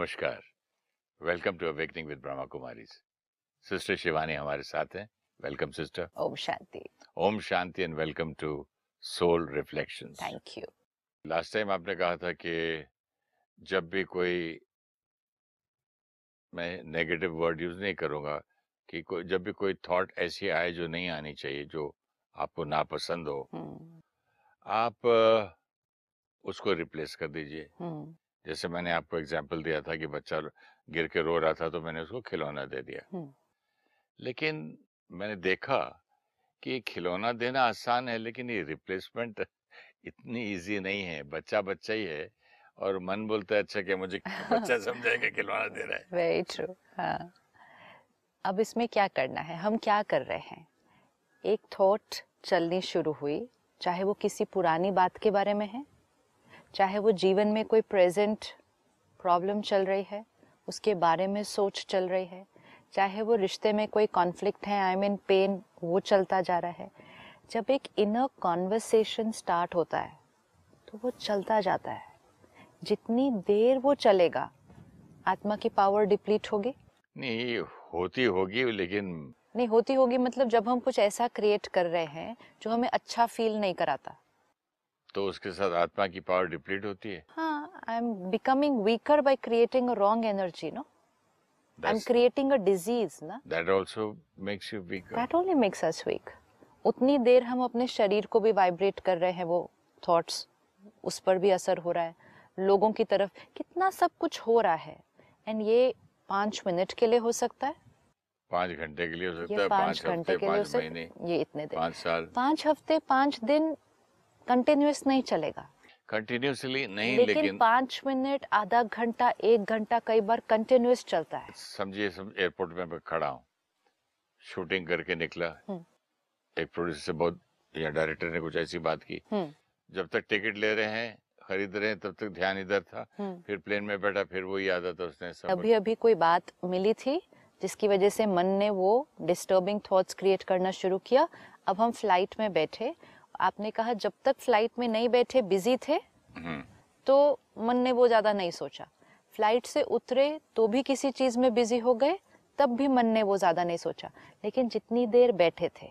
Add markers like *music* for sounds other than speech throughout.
नमस्कार। Welcome to awakening with Brahma Kumari sister Shivani हमारे साथ हैं। Welcome sister Om Shanti. Om Shanti and welcome to soul reflections thank you last time आपने कहा था कि जब भी कोई मैं नेगेटिव वर्ड यूज़ नहीं करूँगा कि कोई जब भी कोई थॉट ऐसी आए जो नहीं आनी चाहिए जो आपको नापसंद हो हम्म। आप उसको रिप्लेस कर दीजिए। हम्म। जैसे मैंने आपको एग्ज़ाम्पल दिया था कि बच्चा गिर के रो रहा था तो मैंने उसको खिलौना दे दिया। लेकिन मैंने देखा कि खिलौना देना आसान है लेकिन ये रिप्लेसमेंट इतनी इजी नहीं है। बच्चा बच्चा ही है और मन बोलता है अच्छा क्या मुझे *laughs* *laughs* बच्चा समझाएगा खिलौना दे रहा है? वेरी ट्रू हाँ। अब इसमें क्या करना है? हम क्या कर रहे हैं? एक थॉट चलनी शुरू हुई चाहे वो किसी पुरानी बात के बारे में है चाहे वो जीवन में कोई प्रेजेंट प्रॉब्लम चल रही है उसके बारे में सोच चल रही है चाहे वो रिश्ते में कोई कॉन्फ्लिक्ट है आई मीन पेन वो चलता जा रहा है जब एक इनर कॉन्वर्सेशन स्टार्ट होता है तो वो चलता जाता है। जितनी देर वो चलेगा आत्मा की पावर डिप्लीट होगी? नहीं होती होगी लेकिन नहीं होती होगी मतलब जब हम कुछ ऐसा क्रिएट कर रहे हैं जो हमें अच्छा फील नहीं कराता। तो उसके साथ आत्मा की पावर डिप्लीट होती है। हाँ I am becoming weaker by creating a wrong energy no I am creating a disease ना that also makes you weaker that only makes us weak उतनी देर हम अपने शरीर को भी वाइब्रेट कर रहे हैं वो थॉट्स उस पर भी असर हो रहा है। लोगों की तरफ़ कितना सब कुछ हो रहा है। एंड ये पाँच मिनट के लिए हो सकता है? पाँच घंटे के लिए हो सकता है पाँच पाँच घंटे के लिए हो सकता है। ये इतने दिन। पाँच साल। पाँच हफ़्ते पाँच दिन कंटिन्यूस नहीं चलेगा। कंटिन्यूसली नहीं लेकिन, लेकिन पाँच मिनट आधा घंटा एक घंटा कई बार कंटिन्यूस चलता है। समझिए सम एयरपोर्ट में मैं खड़ा हूँ। शूटिंग करके निकला। हम्म। एक प्रोड्यूसर से बहुत या डायरेक्टर ने कुछ ऐसी बात की। हम्म, जब तक टिकट ले रहे हैं खरीद रहे हैं तब तक ध्यान इधर था। हम्म। फिर प्लेन में बैठा फिर वो याद आता उसने सब। अभी अभी कोई बात मिली थी जिसकी वजह से मन ने वो डिस्टर्बिंग थॉट्स क्रिएट करना शुरू किया। अब हम फ़्लाइट में बैठे आपने कहा जब तक फ़्लाइट में नहीं बैठे बिज़ी थे हम्म, तो मन ने वो ज़्यादा नहीं सोचा। फ़्लाइट से उतरे तो भी किसी चीज़ में बिज़ी हो गए तब भी मन ने वो ज़्यादा नहीं सोचा। लेकिन जितनी देर बैठे थे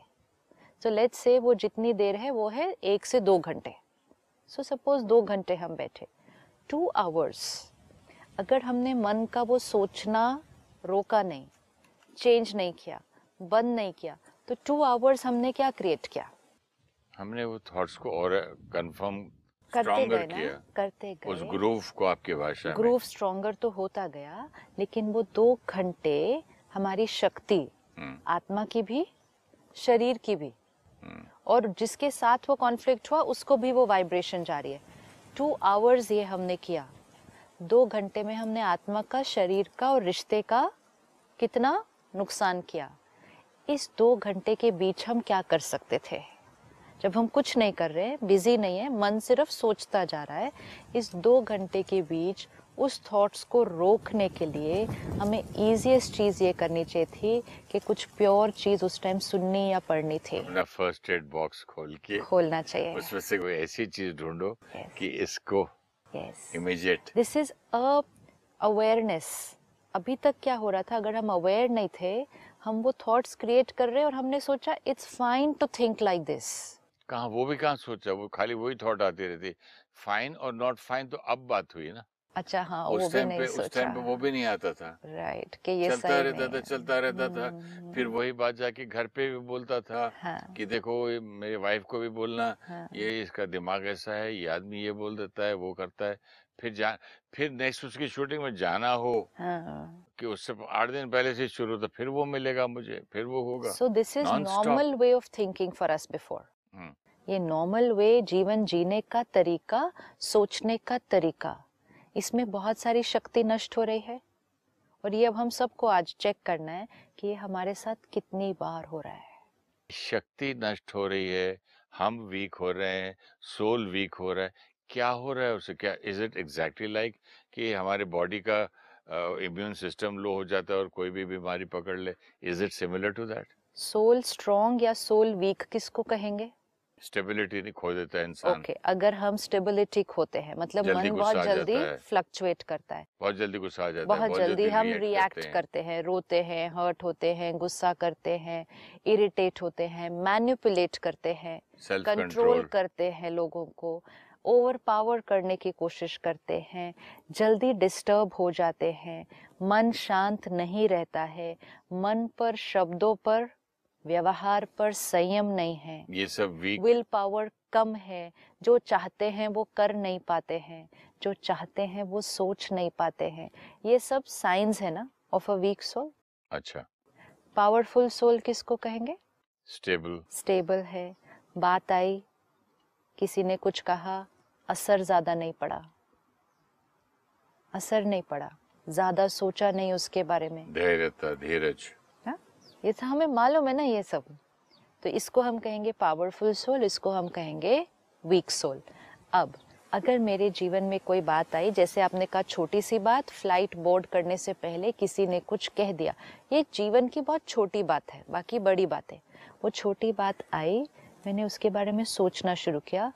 सो लेट्स से वो जितनी देर है वो है एक से दो घंटे। सो सपोज़ दो घंटे हम बैठे। टू आवर्स अगर हमने मन का वो सोचना रोका नहीं चेंज नहीं किया बंद नहीं किया तो टू आवर्स हमने क्या क्रिएट किया? हमने वो थॉट्स को और कंफर्म करते गए ना? किया। करते उस ग्रूव को आपकी भाषा ग्रूव स्ट्रॉन्गर तो होता गया लेकिन वो दो घंटे हमारी शक्ति हम्म, आत्मा की भी शरीर की भी। हम्म, और जिसके साथ वो कॉन्फ्लिक्ट हुआ उसको भी वो वाइब्रेशन जारी है। टू आवर्स ये हमने किया। दो घंटे में हमने आत्मा का शरीर का और रिश्ते का कितना नुकसान किया। इस दो घंटे के बीच हम क्या कर सकते थे? जब हम कुछ नहीं कर रहे बिज़ी नहीं है मन सिर्फ़ सोचता जा रहा है इस दो घंटे के बीच उस थॉट्स को रोकने के लिए हमें इजीएस्ट चीज़ ये करनी चाहिए थी कि कुछ प्योर चीज़ उस टाइम सुननी या पढ़नी थी। अपना फ़र्स्ट एड बॉक्स खोल के खोलना चाहिए। उसमें से कोई ऐसी चीज़ ढूंढो Yes. कि इसको yes immediate this is a awareness अभी तक क्या हो रहा था अगर हम अवेयर नहीं थे हम वो थॉट्स क्रिएट कर रहे और हमने सोचा it's fine to think like this कहा वो भी कहाँ सोचा वो खाली वही थॉट आती रहती फाइन और नॉट फाइन तो अब बात हुई ना। अच्छा हाँ वो उस भी टाइम नहीं पे उस टाइम पे वो भी नहीं आता था। राइट कि ये चलता सही रहता था चलता रहता था हम्म, फिर वही बात जाके घर पे भी बोलता था हाँ। कि देखो मेरी वाइफ को भी बोलना हाँ। ये इसका दिमाग ऐसा है ये आदमी ये बोल देता है वो करता है फिर जा फिर नेक्स्ट उसकी शूटिंग में जाना हो हाँ। कि उससे आठ दिन पहले से शुरू तो फिर वो मिलेगा मुझे फिर वो होगा। So this is normal way of thinking for us before hmm, ये नॉर्मल वे जीवन जीने का तरीका सोचने का तरीका। इसमें बहुत सारी शक्ति नष्ट हो रही है। और ये अब हम सबको आज चेक करना है कि ये हमारे साथ कितनी बार हो रहा है। शक्ति नष्ट हो रही है हम वीक हो रहे हैं सोल वीक हो रहा है। क्या हो रहा है उसे? क्या इज़ इट एग्जैक्टली लाइक कि हमारे बॉडी का इम्यून सिस्टम लो हो जाता है और कोई भी बीमारी पकड़ ले? Is it similar to that soul strong या सोल वीक किसको कहेंगे? स्टेबिलिटी नहीं खो देता है इंसान। ओके अगर हम स्टेबिलिटी खोते हैं मतलब मन बहुत जल्दी फ्लक्चुएट करता है। बहुत जल्दी गुस्सा आ जाता है बहुत जल्दी हम रिएक्ट करते हैं। रोते हैं हर्ट होते हैं गुस्सा करते हैं इरिटेट होते हैं मैनिपुलेट करते हैं कंट्रोल कंट्रोल करते हैं लोगों को ओवर पावर करने की कोशिश करते हैं जल्दी डिस्टर्ब हो जाते हैं मन शांत नहीं रहता है मन पर शब्दों पर व्यवहार पर संयम नहीं है। ये सब वीक विल पावर कम है। जो चाहते हैं वो कर नहीं पाते हैं। जो चाहते हैं वो सोच नहीं पाते हैं। ये सब साइंस है ना ऑफ़ अ वीक सोल अच्छा। पावरफुल सोल किसको कहेंगे? स्टेबल स्टेबल है। बात आई। किसी ने कुछ कहा। असर ज़्यादा नहीं पड़ा। असर नहीं पड़ा। ज़्यादा सोचा नहीं उसके बारे में। धैर्यता धीरज? ये सब हमें मालूम है ना ये सब। तो इसको हम कहेंगे पावरफुल सोल इसको हम कहेंगे वीक सोल अब, अगर मेरे जीवन में कोई बात आई, जैसे आपने कहा छोटी सी बात फ़्लाइट बोर्ड करने से पहले किसी ने कुछ कह दिया, ये जीवन की बहुत छोटी बात है, बाकी बड़ी बात। है वो छोटी बात आई, मैंने उसके बारे में सोचना शुरू किया।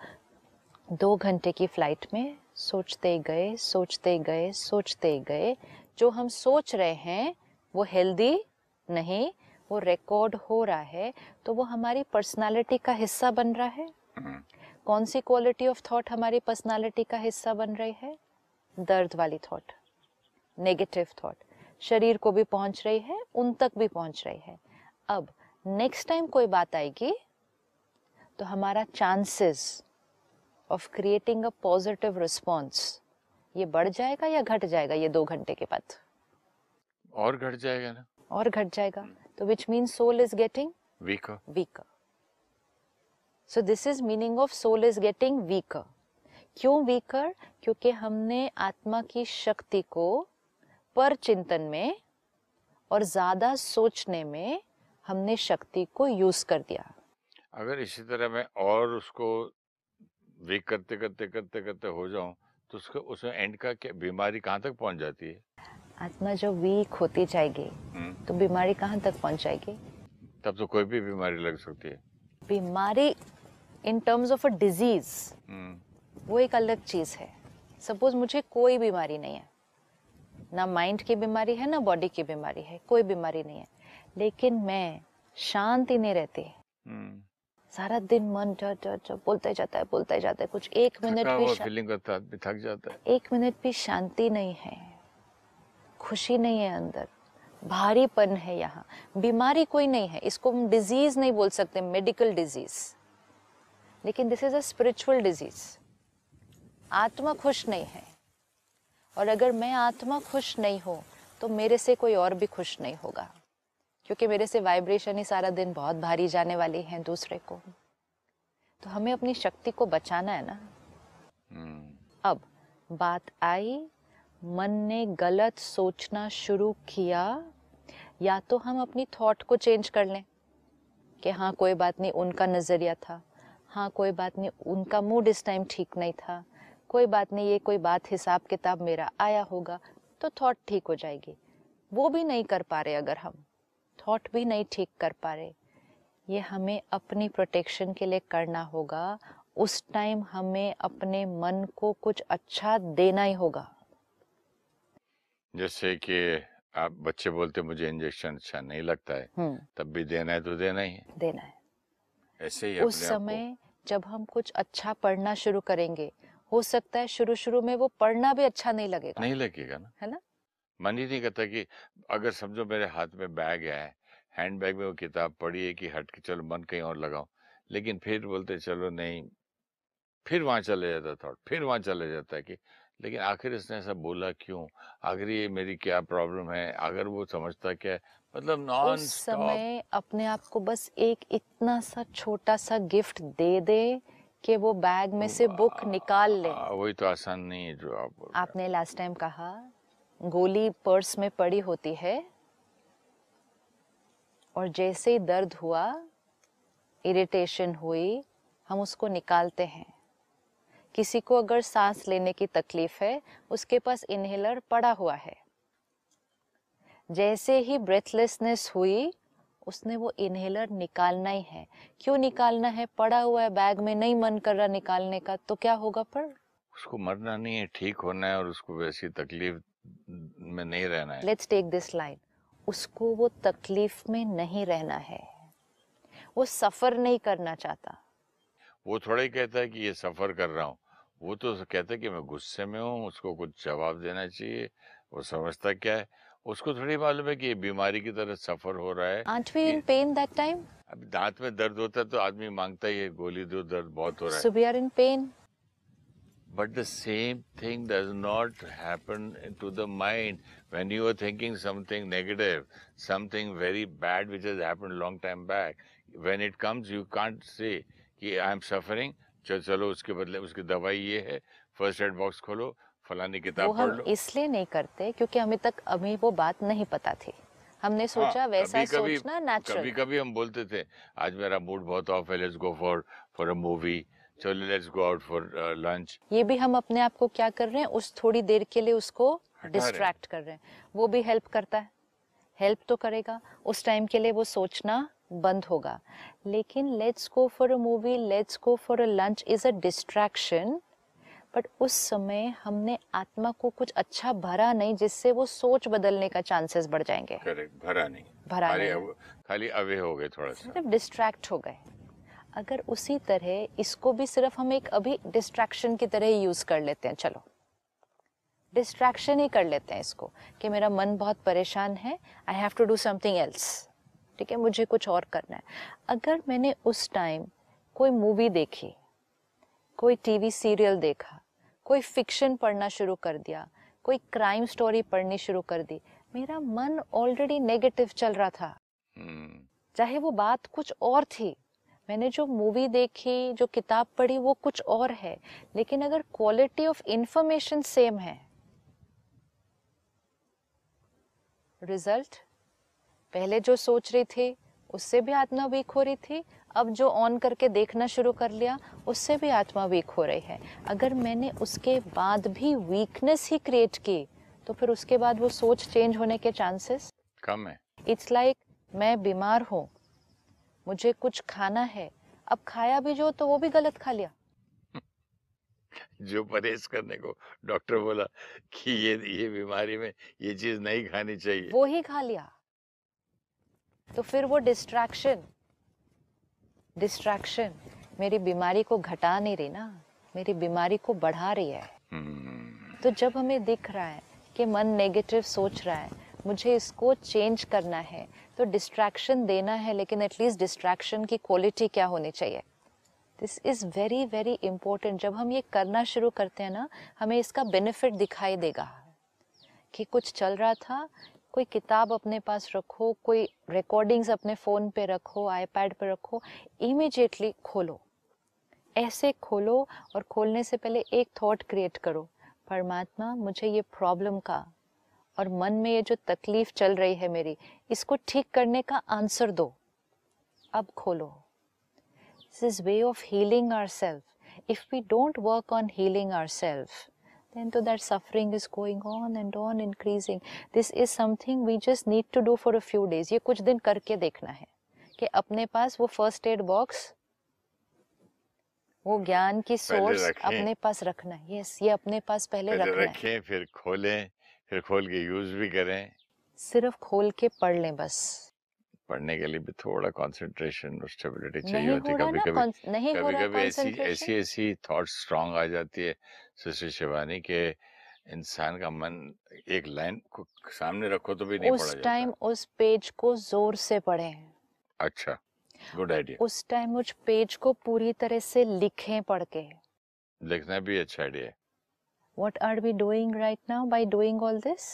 दो घंटे की फ़्लाइट में सोचते गए सोचते गए सोचते गए, जो हम सोच रहे हैं, वो हेल्दी नहीं वो रिकॉर्ड हो रहा है तो वो हमारी पर्सनालिटी का हिस्सा बन रहा है? हम्म, कौन सी क्वालिटी ऑफ़ थॉट हमारी पर्सनालिटी का हिस्सा बन रही है? दर्द वाली थॉट नेगेटिव थॉट शरीर को भी पहुँच रही है उन तक भी पहुँच रही है। अब नेक्स्ट टाइम कोई बात आएगी तो हमारा chances of creating a positive response ये बढ़ जाएगा या घट जाएगा ये दो घंटे के बाद? और घट जाएगा ना। और घट जाएगा। तो which mean soul is getting weak weaker. So this is meaning of soul is getting weaker. क्यों weaker? क्योंकि हमने आत्मा की शक्ति को पर चिंतन में और ज़्यादा सोचने में हमने शक्ति को यूज़ कर दिया अगर इसी तरह मैं और उसको वीक करते करते करते करते हो जाऊँ तो उसको उसमें एंड का क्या बीमारी कहाँ तक पहुँच जाती है आत्मा जो वीक होती जाएगी हम्म, तो बीमारी कहाँ तक पहुँच जाएगी? तब तो कोई भी बीमारी लग सकती है। बीमारी in terms of a disease वो एक अलग चीज़ है। सपोज़ मुझे कोई बीमारी नहीं है। ना माइंड की बीमारी है ना बॉडी की बीमारी है कोई बीमारी नहीं है। लेकिन मैं शांति नहीं रहती। हम्म, सारा दिन मन ज ज ज बोलते जाता है बोलते जाता है। कुछ एक मिनट भी आदमी थक जाता है। एक मिनट भी शांति नहीं है। खुशी नहीं है अंदर। भारीपन है यहाँ। बीमारी कोई नहीं है। इसको हम डिज़ीज़ नहीं बोल सकते मेडिकल डिज़ीज़ लेकिन this is a spiritual disease आत्मा खुश नहीं है। और अगर मैं आत्मा खुश नहीं हूँ तो मेरे से कोई और भी खुश नहीं होगा। क्योंकि मेरे से वाइब्रेशन ही सारा दिन बहुत भारी जाने वाली है दूसरे को। तो हमें अपनी शक्ति को बचाना है ना। हम्म, अब बात आई मन ने गलत सोचना शुरू किया, या तो हम अपनी थॉट को चेंज कर लें कि हाँ कोई बात नहीं, उनका नज़रिया था। हाँ कोई बात नहीं, उनका मूड इस टाइम ठीक नहीं था। कोई बात नहीं, ये कोई बात, हिसाब किताब मेरा आया होगा तो थॉट ठीक हो जाएगी। वो भी नहीं कर पा रहे अगर हम। थॉट भी नहीं ठीक कर पा रहे। ये हमें अपनी प्रोटेक्शन के लिए करना होगा। उस टाइम हमें अपने मन को कुछ अच्छा देना ही होगा। जैसे कि आप बच्चे बोलते मुझे इंजेक्शन अच्छा नहीं लगता है। तब भी देना है तो देना ही है। देना है। ऐसे ही उस समय जब हम कुछ अच्छा पढ़ना शुरू करेंगे हो सकता है शुरू शुरू में वो पढ़ना भी अच्छा नहीं लगेगा। नहीं लगेगा ना। है ना? मन ही नहीं करता कि अगर समझो मेरे हाथ में बैग है हैंड बैग में वो किताब पड़ी है कि हट के चलो मन कहीं और लगाओ लेकिन फिर बोलते चलो नहीं। फिर वहाँ चले जाता थॉट फिर वहाँ चले जाता है कि लेकिन आखिर इसने ऐसा बोला क्यों? आखिर ये मेरी क्या प्रॉब्लम है? अगर वो समझता क्या है? मतलब नॉन समय अपने आप को बस एक इतना सा छोटा सा गिफ्ट दे दे कि वो बैग में से बुक निकाल ले। वही तो आसान नहीं है जो आप आपने लास्ट टाइम कहा गोली पर्स में पड़ी होती है और जैसे ही दर्द हुआ इरिटेशन हुई हम उसको निकालते हैं। किसी को अगर सांस लेने की तकलीफ़ है उसके पास इनहेलर पड़ा हुआ है। जैसे ही ब्रेथलेसनेस हुई उसने वो इनहेलर निकालना ही है। क्यों निकालना है? पड़ा हुआ है बैग में नहीं मन कर रहा निकालने का तो क्या होगा पर? उसको मरना नहीं है ठीक होना है और उसको वैसी तकलीफ़ में नहीं रहना है। लेट्स टेक दिस लाइन उसको वो तकलीफ़ में नहीं रहना है। वो सफ़र नहीं करना चाहता। वो थोड़ा ही कहता है कि ये सफ़र कर रहा हूँ। वो तो कहता है कि मैं गुस्से में हूँ उसको कुछ जवाब देना चाहिए वो समझता क्या है उसको थोड़ी मालूम है कि ये बीमारी की तरह सफ़र हो रहा है aren't we in pain that time अभी दांत में दर्द होता है तो आदमी माँगता ही है गोली दो दर्द बहुत हो रहा है so we are in pain But the same thing does not happen to the mind when you are thinking something negative, something very bad which has happened long time back. When it comes, you can't say कि I am suffering. चलो चलो उसके बदले उसकी दवाई ये है first aid box खोलो फलानी किताब पढ़ हम इसलिए नहीं करते क्योंकि हमें तक अभी वो बात नहीं पता थी। हमने सोचा हाँ, वैसा कभी-कभी- सोचना नेचुरल कभी कभी हम बोलते थे आज मेरा मूड बहुत ऑफ़ है let's go for for a movie चलो let's go out for lunch ये भी हम अपने आप को क्या कर रहे हैं उस थोड़ी देर के लिए उसको डिस्ट्रैक्ट कर रहे हैं। वो भी हेल्प करता है। हेल्प तो करेगा। उस टाइम के लिए वो सोचना बंद होगा। लेकिन let's go for a movie let's go for a lunch is a distraction but उस समय हमने आत्मा को कुछ अच्छा भरा नहीं जिससे वो सोच बदलने का चांसेस बढ़ जाएँगे। करेक्ट भरा नहीं। भरा खाली नहीं। अव- खाली अवे हो गए थोड़ा सा। सिर्फ़ डिस्ट्रैक्ट हो गए। अगर उसी तरह इसको भी सिर्फ़ हम एक अभी डिस्ट्रैक्शन की तरह यूज़ कर लेते हैं चलो। डिस्ट्रैक्शन ही कर लेते हैं इसको कि मेरा मन बहुत परेशान है I have to do something else ठीक है मुझे कुछ और करना है। अगर मैंने उस टाइम कोई मूवी देखी कोई टीवी सीरियल देखा कोई फिक्शन पढ़ना शुरू कर दिया कोई क्राइम स्टोरी पढ़नी शुरू कर दी मेरा मन ऑलरेडी नेगेटिव चल रहा था। हम्म। चाहे वो बात कुछ और थी मैंने जो मूवी देखी जो किताब पढ़ी वो कुछ और है। लेकिन अगर क्वालिटी ऑफ़ इंफॉर्मेशन सेम है रिज़ल्ट पहले जो सोच रही थी उससे भी आत्मा वीक हो रही थी अब जो ऑन करके देखना शुरू कर लिया उससे भी आत्मा वीक हो रही है। अगर मैंने उसके बाद भी वीकनेस ही क्रिएट की तो फिर उसके बाद वो सोच चेंज होने के चांसेस कम है। इट्स लाइक like, मैं बीमार हूँ मुझे कुछ खाना है अब खाया भी जो तो वो भी गलत खा लिया। *laughs* जो परहेज करने को डॉक्टर बोला कि ये ये बीमारी में ये चीज़ नहीं खानी चाहिए। वो ही खा लिया। तो फिर वो डिस्ट्रैक्शन डिस्ट्रैक्शन मेरी बीमारी को घटा नहीं रही ना मेरी बीमारी को बढ़ा रही है। हम्म, तो जब हमें दिख रहा है कि मन नेगेटिव सोच रहा है मुझे इसको चेंज करना है तो डिस्ट्रैक्शन देना है लेकिन एटलीस्ट डिस्ट्रैक्शन की क्वालिटी क्या होनी चाहिए? This is very very important जब हम ये करना शुरू करते हैं ना हमें इसका बेनिफिट दिखाई देगा कि कुछ चल रहा था कोई किताब अपने पास रखो, कोई रिकॉर्डिंग्स अपने फ़ोन पे रखो आईपैड पे रखो इमीडिएटली खोलो। ऐसे खोलो और खोलने से पहले एक थॉट क्रिएट करो। परमात्मा, मुझे ये प्रॉब्लम का और मन में ये जो तकलीफ़ चल रही है मेरी, इसको ठीक करने का आंसर दो। अब खोलो। This is way of healing our self if we don't work on healing our self then to that suffering is going on and on increasing this is something we just need to do for a few days. ये कुछ दिन करके देखना है कि अपने पास वो first aid box वो ज्ञान की सोर्स अपने पास रखना है। यस ये अपने पास पहले, पहले रखना है। रखें फिर खोलें फिर खोल के यूज़ भी करें। सिर्फ़ खोल के पढ़ लें बस। पढ़ने के लिए भी थोड़ा कंसंट्रेशन और स्टेबिलिटी चाहिए होती है। कभी कभी कभी कभी ऐसी ऐसी ऐसी थॉट स्ट्रांग आ जाती है सिस्टर शिवानी के इंसान का मन एक लाइन को सामने रखो तो भी नहीं उस टाइम उस पेज को ज़ोर से पढ़ें अच्छा गुड आइडिया उस टाइम उस पेज को पूरी तरह से लिखें पढ़ के। लिखना भी अच्छा आइडिया है। What are we doing right now by doing all this?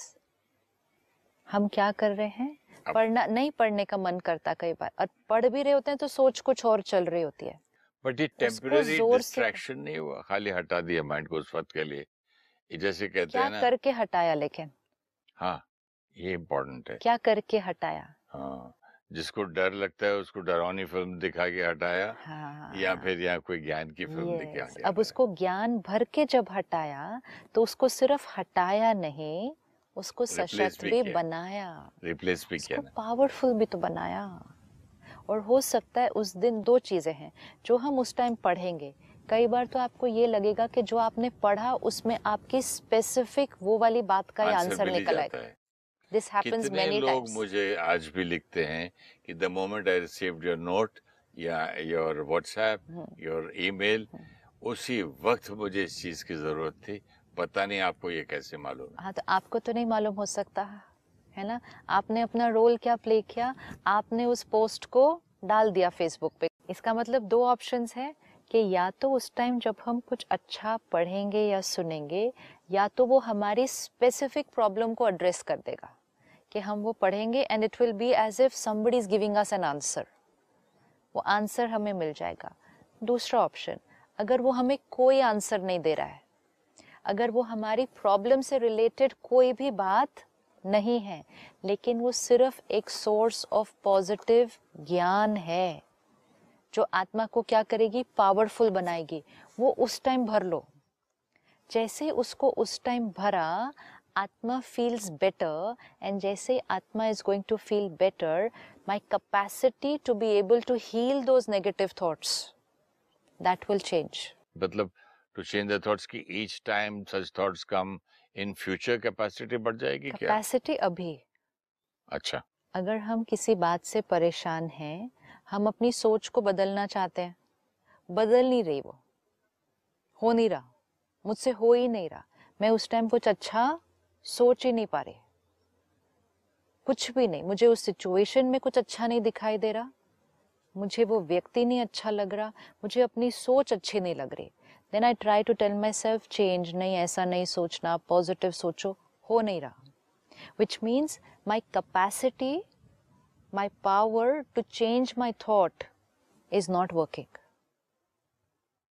हम क्या कर रहे हैं? पढ़ना नहीं पढ़ने का मन करता कई बार। और पढ़ भी रहे होते हैं तो सोच कुछ और चल रही होती है। बट ये टेम्पररी डिस्ट्रैक्शन नहीं हुआ? खाली हटा दिया माइंड को उस वक्त के लिए। ये जैसे कहते हैं ना करके हटाया लेकिन? हाँ ये इम्पोर्टेंट है। क्या करके हटाया? हाँ जिसको डर लगता है उसको डरावनी फ़िल्म दिखा के हटाया हाँ। या फिर यहाँ कोई ज्ञान की फ़िल्म दिखा अब उसको ज्ञान भर के जब हटाया तो उसको सिर्फ़ हटाया नहीं उसको सशक्त भी भी बनाया। रिप्लेस भी किया पावरफुल भी तो बनाया। और हो सकता है उस दिन दो चीज़ें हैं जो हम उस टाइम पढ़ेंगे। कई बार तो आपको ये लगेगा कि जो आपने पढ़ा उसमें आपकी स्पेसिफिक वो वाली बात का ही आंसर निकल आएगा दिस हैपेंस मेनी लोग मुझे आज भी लिखते हैं कि the moment I received your note या योर व्हाट्सएप योर ईमेल उसी वक्त मुझे इस चीज़ की ज़रूरत थी पता नहीं आपको ये कैसे मालूम हाँ। तो आपको तो नहीं मालूम हो सकता, है ना? आपने अपना रोल क्या प्ले किया? आपने उस पोस्ट को डाल दिया फेसबुक पे। इसका मतलब दो ऑप्शंस है कि या तो उस टाइम जब हम कुछ अच्छा पढ़ेंगे या सुनेंगे, या तो वो हमारी स्पेसिफिक प्रॉब्लम को एड्रेस कर देगा, कि हम वो पढ़ेंगे and it will be as if somebody is giving us an answer वो आंसर हमें मिल जाएगा। दूसरा ऑप्शन अगर वो हमें कोई आंसर नहीं दे रहा है अगर वो हमारी प्रॉब्लम से रिलेटेड कोई भी बात नहीं है, लेकिन वो सिर्फ़ एक सोर्स ऑफ़ पॉजिटिव ज्ञान है, जो आत्मा को क्या करेगी? पावरफुल बनाएगी। वो उस टाइम भर लो। जैसे उसको उस टाइम भरा, आत्मा फील्स बेटर एंड जैसे आत्मा is going to feel better my capacity to be able to heal those negative thoughts that will change मतलब टू चेंज द थॉट्स की each time such thoughts come in future capacity बढ़ जाएगी क्या? Capacity अभी। अच्छा। अगर हम किसी बात से परेशान हैं हम अपनी सोच को बदलना चाहते हैं। बदल नहीं रही वो। हो नहीं रहा। मुझसे हो ही नहीं रहा। मैं उस टाइम कुछ अच्छा सोच ही नहीं पा रही। कुछ भी नहीं। मुझे उस सिचुएशन में कुछ अच्छा नहीं दिखाई दे रहा। मुझे वो व्यक्ति नहीं अच्छा लग रहा। मुझे अपनी सोच अच्छी नहीं लग रही। Then I try to tell myself change नहीं ऐसा नहीं सोचना पॉजिटिव सोचो. हो नहीं रहा। Which means my capacity my power to change my thought is not working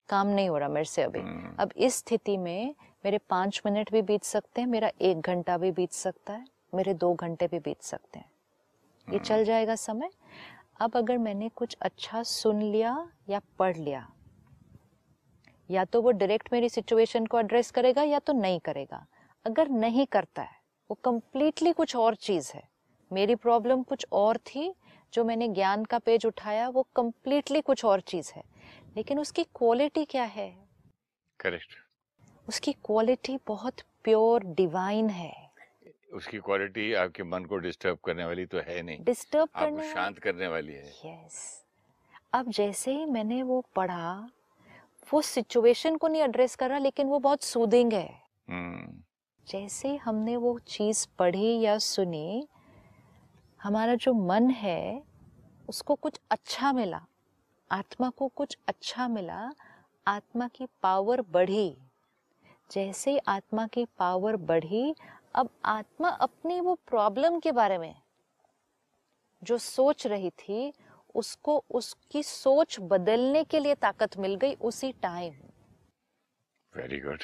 काम नहीं हो रहा मेरे से अभी। hmm. अब इस स्थिति में मेरे पाँच मिनट भी बीत सकते हैं मेरा एक घंटा भी बीत सकता है मेरे दो घंटे भी बीत सकते हैं। ये hmm. चल जाएगा समय। अब अगर मैंने कुछ अच्छा सुन लिया या पढ़ लिया या तो वो डायरेक्ट मेरी सिचुएशन को एड्रेस करेगा या तो नहीं करेगा। अगर नहीं करता है वो कम्प्लीटली कुछ और चीज़ है। मेरी प्रॉब्लम कुछ और थी जो मैंने ज्ञान का पेज उठाया वो कंप्लीटली कुछ और चीज़ है। लेकिन उसकी क्वालिटी क्या है? करेक्ट उसकी क्वालिटी बहुत प्योर डिवाइन है। उसकी क्वालिटी आपके मन को डिस्टर्ब करने वाली तो है नहीं। डिस्टर्ब करने शांत करने वाली है। Yes yes. अब जैसे ही मैंने वो पढ़ा वो सिचुएशन को नहीं एड्रेस कर रहा लेकिन वो बहुत सूदिंग है hmm. जैसे हमने वो चीज़ पढ़ी या सुनी हमारा जो मन है उसको कुछ अच्छा मिला आत्मा को कुछ अच्छा मिला आत्मा की पावर बढ़ी जैसे आत्मा की पावर बढ़ी अब आत्मा अपनी वो प्रॉब्लम के बारे में जो सोच रही थी उसको उसकी सोच बदलने के लिए ताकत मिल गई उसी टाइम वेरी गुड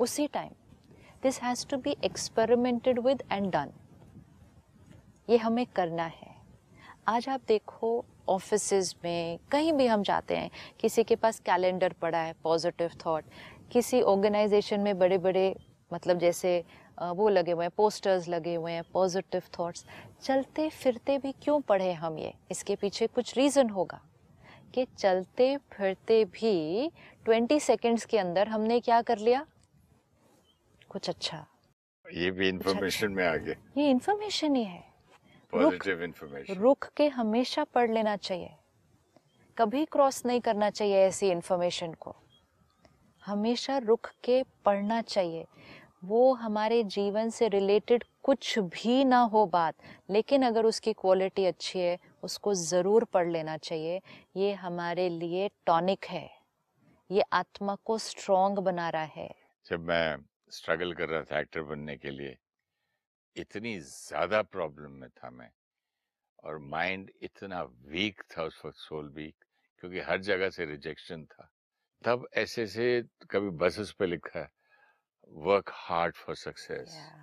उसी time this has to be experimented with and done ये हमें करना है। आज आप देखो ऑफ़िस में कहीं भी हम जाते हैं किसी के पास कैलेंडर पड़ा है पॉजिटिव थॉट किसी ऑर्गेनाइजेशन में बड़े बड़े मतलब जैसे वो लगे हुए हैं पोस्टर्स लगे हुए हैं पॉजिटिव थॉट्स चलते फिरते भी क्यों पढ़े हम ये? इसके पीछे कुछ रीज़न होगा कि चलते फिरते भी ट्वेंटी सेकेंड्स के अंदर हमने क्या कर लिया? कुछ अच्छा। ये भी इंफॉर्मेशन अच्छा, में आ गया ये इंफॉर्मेशन ही है। पॉजिटिव इंफॉर्मेशन रुक के हमेशा पढ़ लेना चाहिए। कभी क्रॉस नहीं करना चाहिए ऐसी इंफॉर्मेशन को। हमेशा रुक के पढ़ना चाहिए। वो हमारे जीवन से रिलेटेड कुछ भी ना हो बात, लेकिन अगर उसकी क्वालिटी अच्छी है, उसको ज़रूर पढ़ लेना चाहिए। ये हमारे लिए टॉनिक है। ये आत्मा को स्ट्रॉन्ग बना रहा है। जब मैं स्ट्रगल कर रहा था एक्टर बनने के लिए, इतनी ज़्यादा प्रॉब्लम में था मैं, और माइंड इतना वीक था उस वक्त सोल वीक क्योंकि हर जगह से रिजेक्शन था। तब ऐसे से कभी बसेस पे लिखा है। Work hard for success. Yeah.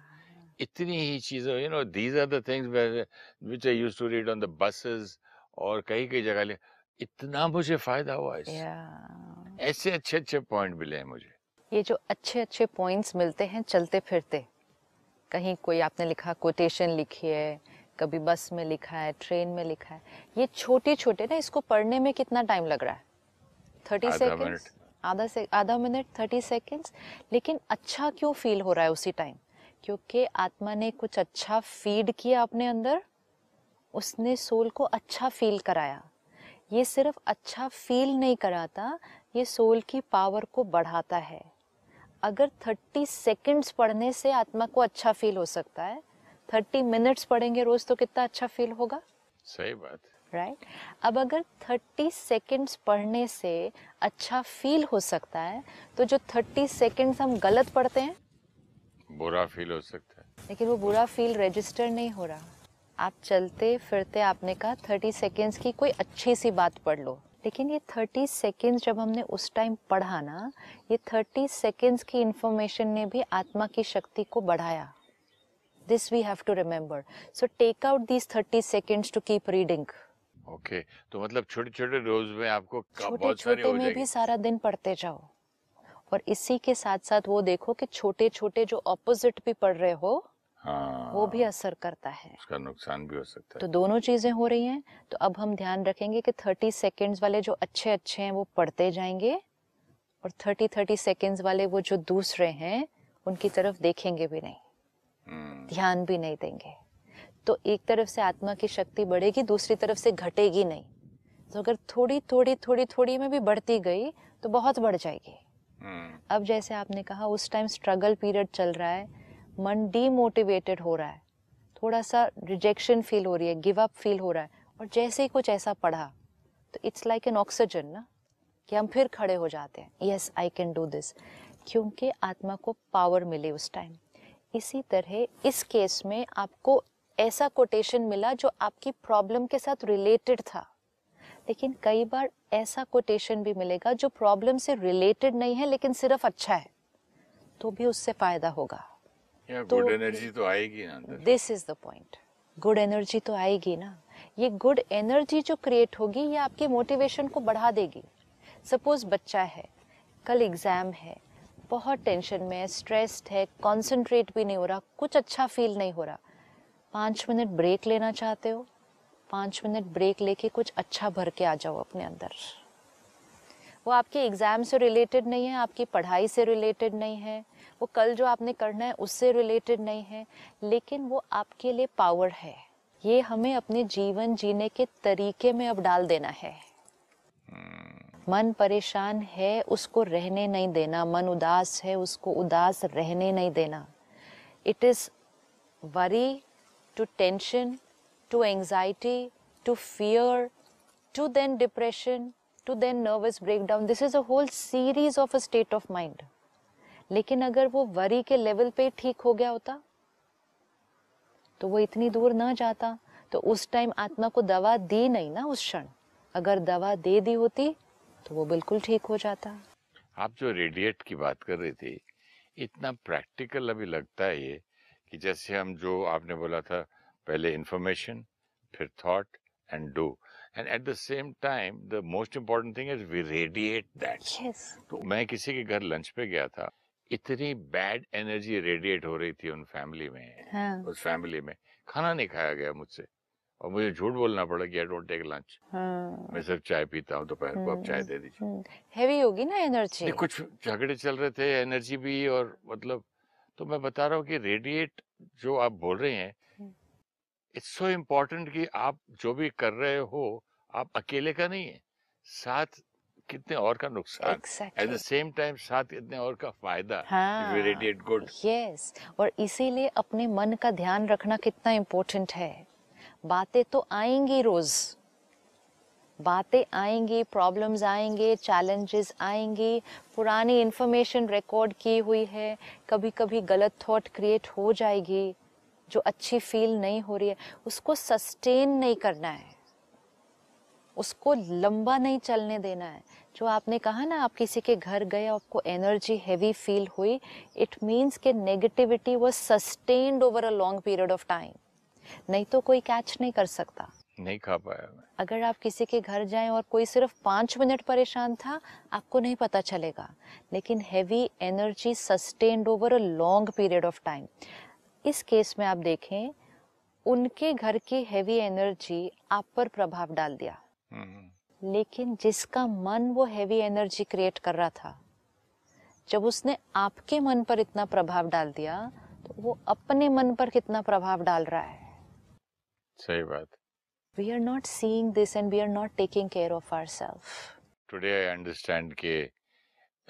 इतनी ही चीज़ें you know these are the things which I used to read on the buses और कई कई जगह ले इतना मुझे फ़ायदा हुआ इस yeah. ऐसे अच्छे अच्छे पॉइंट मिले हैं मुझे ये जो अच्छे अच्छे पॉइंट्स मिलते हैं चलते फिरते कहीं कोई आपने लिखा कोटेशन लिखी है कभी बस में लिखा है ट्रेन में लिखा है ये छोटे छोटे ना इसको पढ़ने में कितना टाइम लग रहा है थर्टी मिनट। आधा से, आधा मिनट थर्टी सेकेंड्स लेकिन अच्छा क्यों फील हो रहा है उसी टाइम क्योंकि आत्मा ने कुछ अच्छा फ़ीड किया अपने अंदर, उसने सोल को अच्छा फील कराया। ये सिर्फ़ अच्छा फील नहीं कराता, ये सोल की पावर को बढ़ाता है। अगर 30 सेकंड्स पढ़ने से आत्मा को अच्छा फील हो सकता है 30 मिनट्स पढ़ेंगे रोज तो कितना अच्छा फील होगा? सही बात राइट right? अब अगर 30 सेकंड्स पढ़ने से अच्छा फील हो सकता है तो जो 30 सेकंड्स हम गलत पढ़ते हैं? बुरा फील हो सकता है। लेकिन वो बुरा फील रजिस्टर नहीं हो रहा। आप चलते फिरते आपने कहा 30 सेकंड्स की कोई अच्छी सी बात पढ़ लो। लेकिन ये 30 सेकंड्स जब हमने उस टाइम पढ़ा ना ये 30 सेकंड्स की इंफॉर्मेशन ने भी आत्मा की शक्ति को बढ़ाया। This we have to remember so take out these 30 seconds to keep reading okay तो मतलब छोटे छोटे रोज में आपको छोटे छोटे में भी सारा दिन पढ़ते जाओ। और इसी के साथ साथ वो देखो कि छोटे छोटे जो ऑपोजिट भी पढ़ रहे हो हाँ वो भी असर करता है। उसका नुकसान भी हो सकता है। तो दोनों चीज़ें हो रही हैं। तो अब हम ध्यान रखेंगे कि 30 सेकंड्स वाले जो अच्छे अच्छे हैं वो पढ़ते जाएँगे और 30 30 सेकंड्स वाले वो जो दूसरे हैं उनकी तरफ़ देखेंगे भी नहीं। हम्म, ध्यान भी नहीं देंगे। तो एक तरफ़ से आत्मा की शक्ति बढ़ेगी दूसरी तरफ़ से घटेगी नहीं। तो अगर थोड़ी थोड़ी थोड़ी थोड़ी में भी बढ़ती गई तो बहुत बढ़ जाएगी। हम्म, अब जैसे आपने कहा उस टाइम स्ट्रगल पीरियड चल रहा है मन डीमोटिवेटेड हो रहा है थोड़ा सा रिजेक्शन फील हो रही है गिव अप फील हो रहा है और जैसे ही कुछ ऐसा पढ़ा तो इट्स लाइक एन ऑक्सीजन ना कि हम फिर खड़े हो जाते हैं। Yes I can do this क्योंकि आत्मा को पावर मिली उस टाइम इसी तरह इस केस में आपको ऐसा कोटेशन मिला जो आपकी प्रॉब्लम के साथ रिलेटेड था। लेकिन कई बार ऐसा कोटेशन भी मिलेगा जो प्रॉब्लम से रिलेटेड नहीं है लेकिन सिर्फ़ अच्छा है। तो भी उससे फ़ायदा होगा। तो- गुड एनर्जी तो आएगी ना this is the point good energy तो आएगी ना। ये गुड एनर्जी जो क्रिएट होगी ये आपकी मोटिवेशन को बढ़ा देगी। सपोज़ बच्चा है कल एग्ज़ाम है बहुत टेंशन में है स्ट्रेस्ड है कंसंट्रेट भी नहीं हो रहा कुछ अच्छा फील नहीं हो रहा। पाँच मिनट ब्रेक लेना चाहते हो? पाँच मिनट ब्रेक लेके कुछ अच्छा भर के आ जाओ अपने अंदर। वो आपके एग्ज़ाम से रिलेटेड नहीं है, आपकी पढ़ाई से रिलेटेड नहीं है, वो कल जो आपने करना है उससे रिलेटेड नहीं है, लेकिन वो आपके लिए पावर है। ये हमें अपने जीवन जीने के तरीके में अब डाल देना है। मन परेशान है, उसको रहने नहीं देना। मन उदास है, उसको उदास रहने नहीं देना। It is worry to tension to anxiety to fear to then depression, to then nervous breakdown. This is a whole series of a state of mind. लेकिन अगर वो वरी के लेवल पे ठीक हो गया होता तो वो इतनी दूर ना जाता तो उस टाइम आत्मा को दवा दी नहीं ना उस क्षण। अगर दवा दे दी होती तो वो बिल्कुल ठीक हो जाता। आप जो रेडिएट की बात कर रही थी, इतना प्रैक्टिकल अभी लगता है ये कि जैसे हम जो आपने बोला था पहले इंफॉर्मेशन फिर thought and do and at the same time the most important thing is we radiate that तो मैं किसी के घर लंच पे गया था इतनी बैड एनर्जी रेडिएट हो रही थी उन फैमिली में हाँ। उस फैमिली में। खाना नहीं खाया गया मुझसे। और मुझे झूठ बोलना पड़ा कि आई डोंट टेक लंच मैं सिर्फ़ चाय पीता हूँ दोपहर को अब चाय दे दीजिए। हैवी होगी ना एनर्जी कुछ झगड़े चल रहे थे एनर्जी भी और मतलब तो मैं बता रहा हूँ कि रेडिएट जो आप बोल रहे हैं। इट्स सो इम्पोर्टेंट कि आप जो भी कर रहे हो आप अकेले का नहीं है साथ कितने और का नुकसान एट द सेम टाइम साथ कितने और का फ़ायदा हाँ रेडिएट गुड यस और इसीलिए अपने मन का ध्यान रखना कितना इम्पोर्टेंट है। बातें तो आएँगी रोज बातें आएँगी प्रॉब्लम्स आएँगे चैलेंजेस आएँगी, पुरानी इंफॉर्मेशन रिकॉर्ड की हुई है कभी कभी गलत थॉट क्रिएट हो जाएगी, जो अच्छी फील नहीं हो रही है, उसको सस्टेन नहीं करना है। उसको लंबा नहीं चलने देना है। जो आपने कहा ना, आप किसी के घर गए, आपको एनर्जी हैवी फील हुई इट मीन्स के negativity was sustained over a long period of time नहीं तो कोई कैच नहीं कर सकता। नहीं खा पाया मैं। अगर आप किसी के घर जाएँ और कोई सिर्फ़ पाँच मिनट परेशान था आपको नहीं पता चलेगा। लेकिन heavy energy sustained over a long period of time इस केस में आप देखें उनके घर की हैवी एनर्जी आप पर प्रभाव डाल दिया। हम्म, लेकिन जिसका मन वो हैवी एनर्जी क्रिएट कर रहा था जब उसने आपके मन पर इतना प्रभाव डाल दिया तो वो अपने मन पर कितना प्रभाव डाल रहा है? सही बात। Are not seeing this and we are not taking care of our self today I understand कि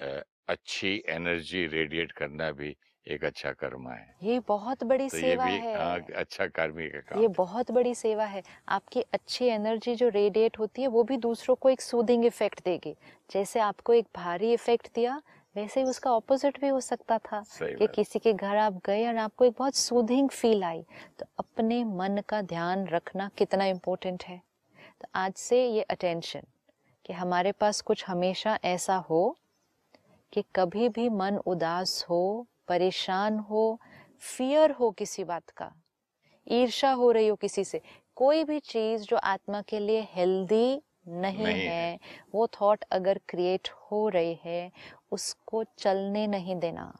अ, अच्छी एनर्जी रेडिएट करना भी एक अच्छा कर्म है। ये बहुत बड़ी तो ये सेवा भी है। हाँ, अच्छा कार्मी का काम ये। बहुत बड़ी सेवा है। आपकी अच्छी एनर्जी जो रेडिएट होती है वो भी दूसरों को एक सूदिंग इफ़ेक्ट देगी। जैसे आपको एक भारी इफ़ेक्ट दिया वैसे ही उसका ऑपोजिट भी हो सकता था कि किसी के घर आप गए और आपको एक बहुत सूदिंग फील आई। तो अपने मन का ध्यान रखना कितना इम्पोर्टेंट है। तो आज से ये अटेंशन कि हमारे पास कुछ हमेशा ऐसा हो कि कभी भी मन उदास हो परेशान हो फियर हो किसी बात का ईर्षा हो रही हो किसी से कोई भी चीज़ जो आत्मा के लिए हेल्दी नहीं, नहीं है। वो थॉट अगर क्रिएट हो रही है उसको चलने नहीं देना।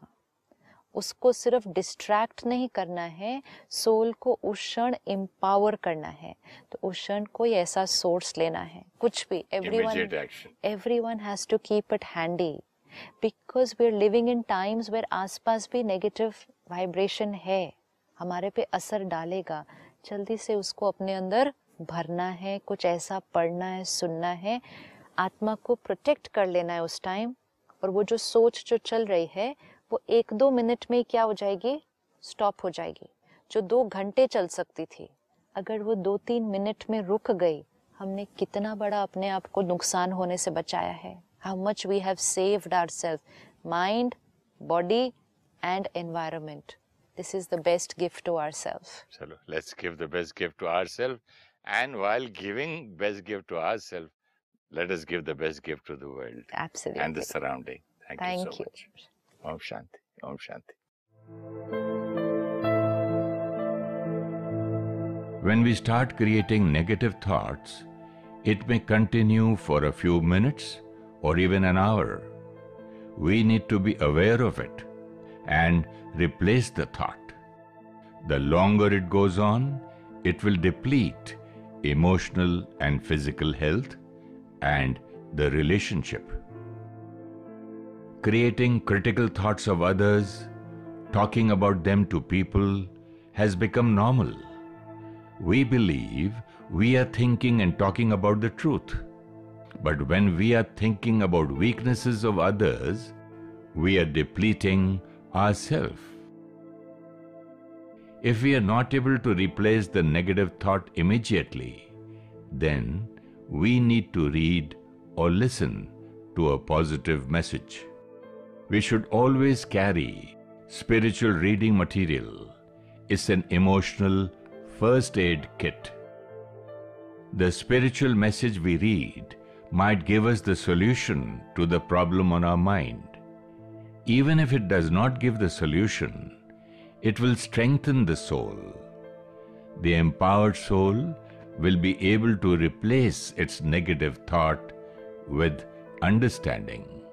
उसको सिर्फ़ डिस्ट्रैक्ट नहीं करना है सोल को उस क्षण एम्पावर करना है। तो उस क्षण कोई ऐसा सोर्स लेना है कुछ भी। Everyone immediate action everyone has to keep it handy because we're living in times where आसपास भी नेगेटिव वाइब्रेशन है हमारे पे असर डालेगा। जल्दी से उसको अपने अंदर भरना है, कुछ ऐसा पढ़ना है, सुनना है, आत्मा को प्रोटेक्ट कर लेना है उस टाइम और वो जो सोच जो चल रही है, वो एक दो मिनट में क्या हो जाएगी? स्टॉप हो जाएगी। जो दो घंटे चल सकती थी, अगर वो दो तीन मिनट में रुक गई, हमने कितना बड़ा अपने आप को नुकसान होने से बचाया है। How much we have saved our self mind body and environment this is the best gift to our self चलो let's give the best gift to ourself And while giving best gift to ourselves, let us give the best gift to the world. Absolutely. And the surrounding. Thank, Thank you so you. much. Om Shanti. Om Shanti. When we start creating negative thoughts, it may continue for a few minutes or even an hour. We need to be aware of it and replace the thought. The longer it goes on, it will deplete emotional and physical health and the relationship. Creating critical thoughts of others, talking about them to people, has become normal. We believe we are thinking and talking about the truth. But when we are thinking about weaknesses of others, we are depleting ourselves. If we are not able to replace the negative thought immediately, then we need to read or listen to a positive message. We should always carry spiritual reading material. It's an emotional first aid kit. The spiritual message we read might give us the solution to the problem on our mind. Even if it does not give the solution, it will strengthen the soul. The empowered soul will be able to replace its negative thought with understanding.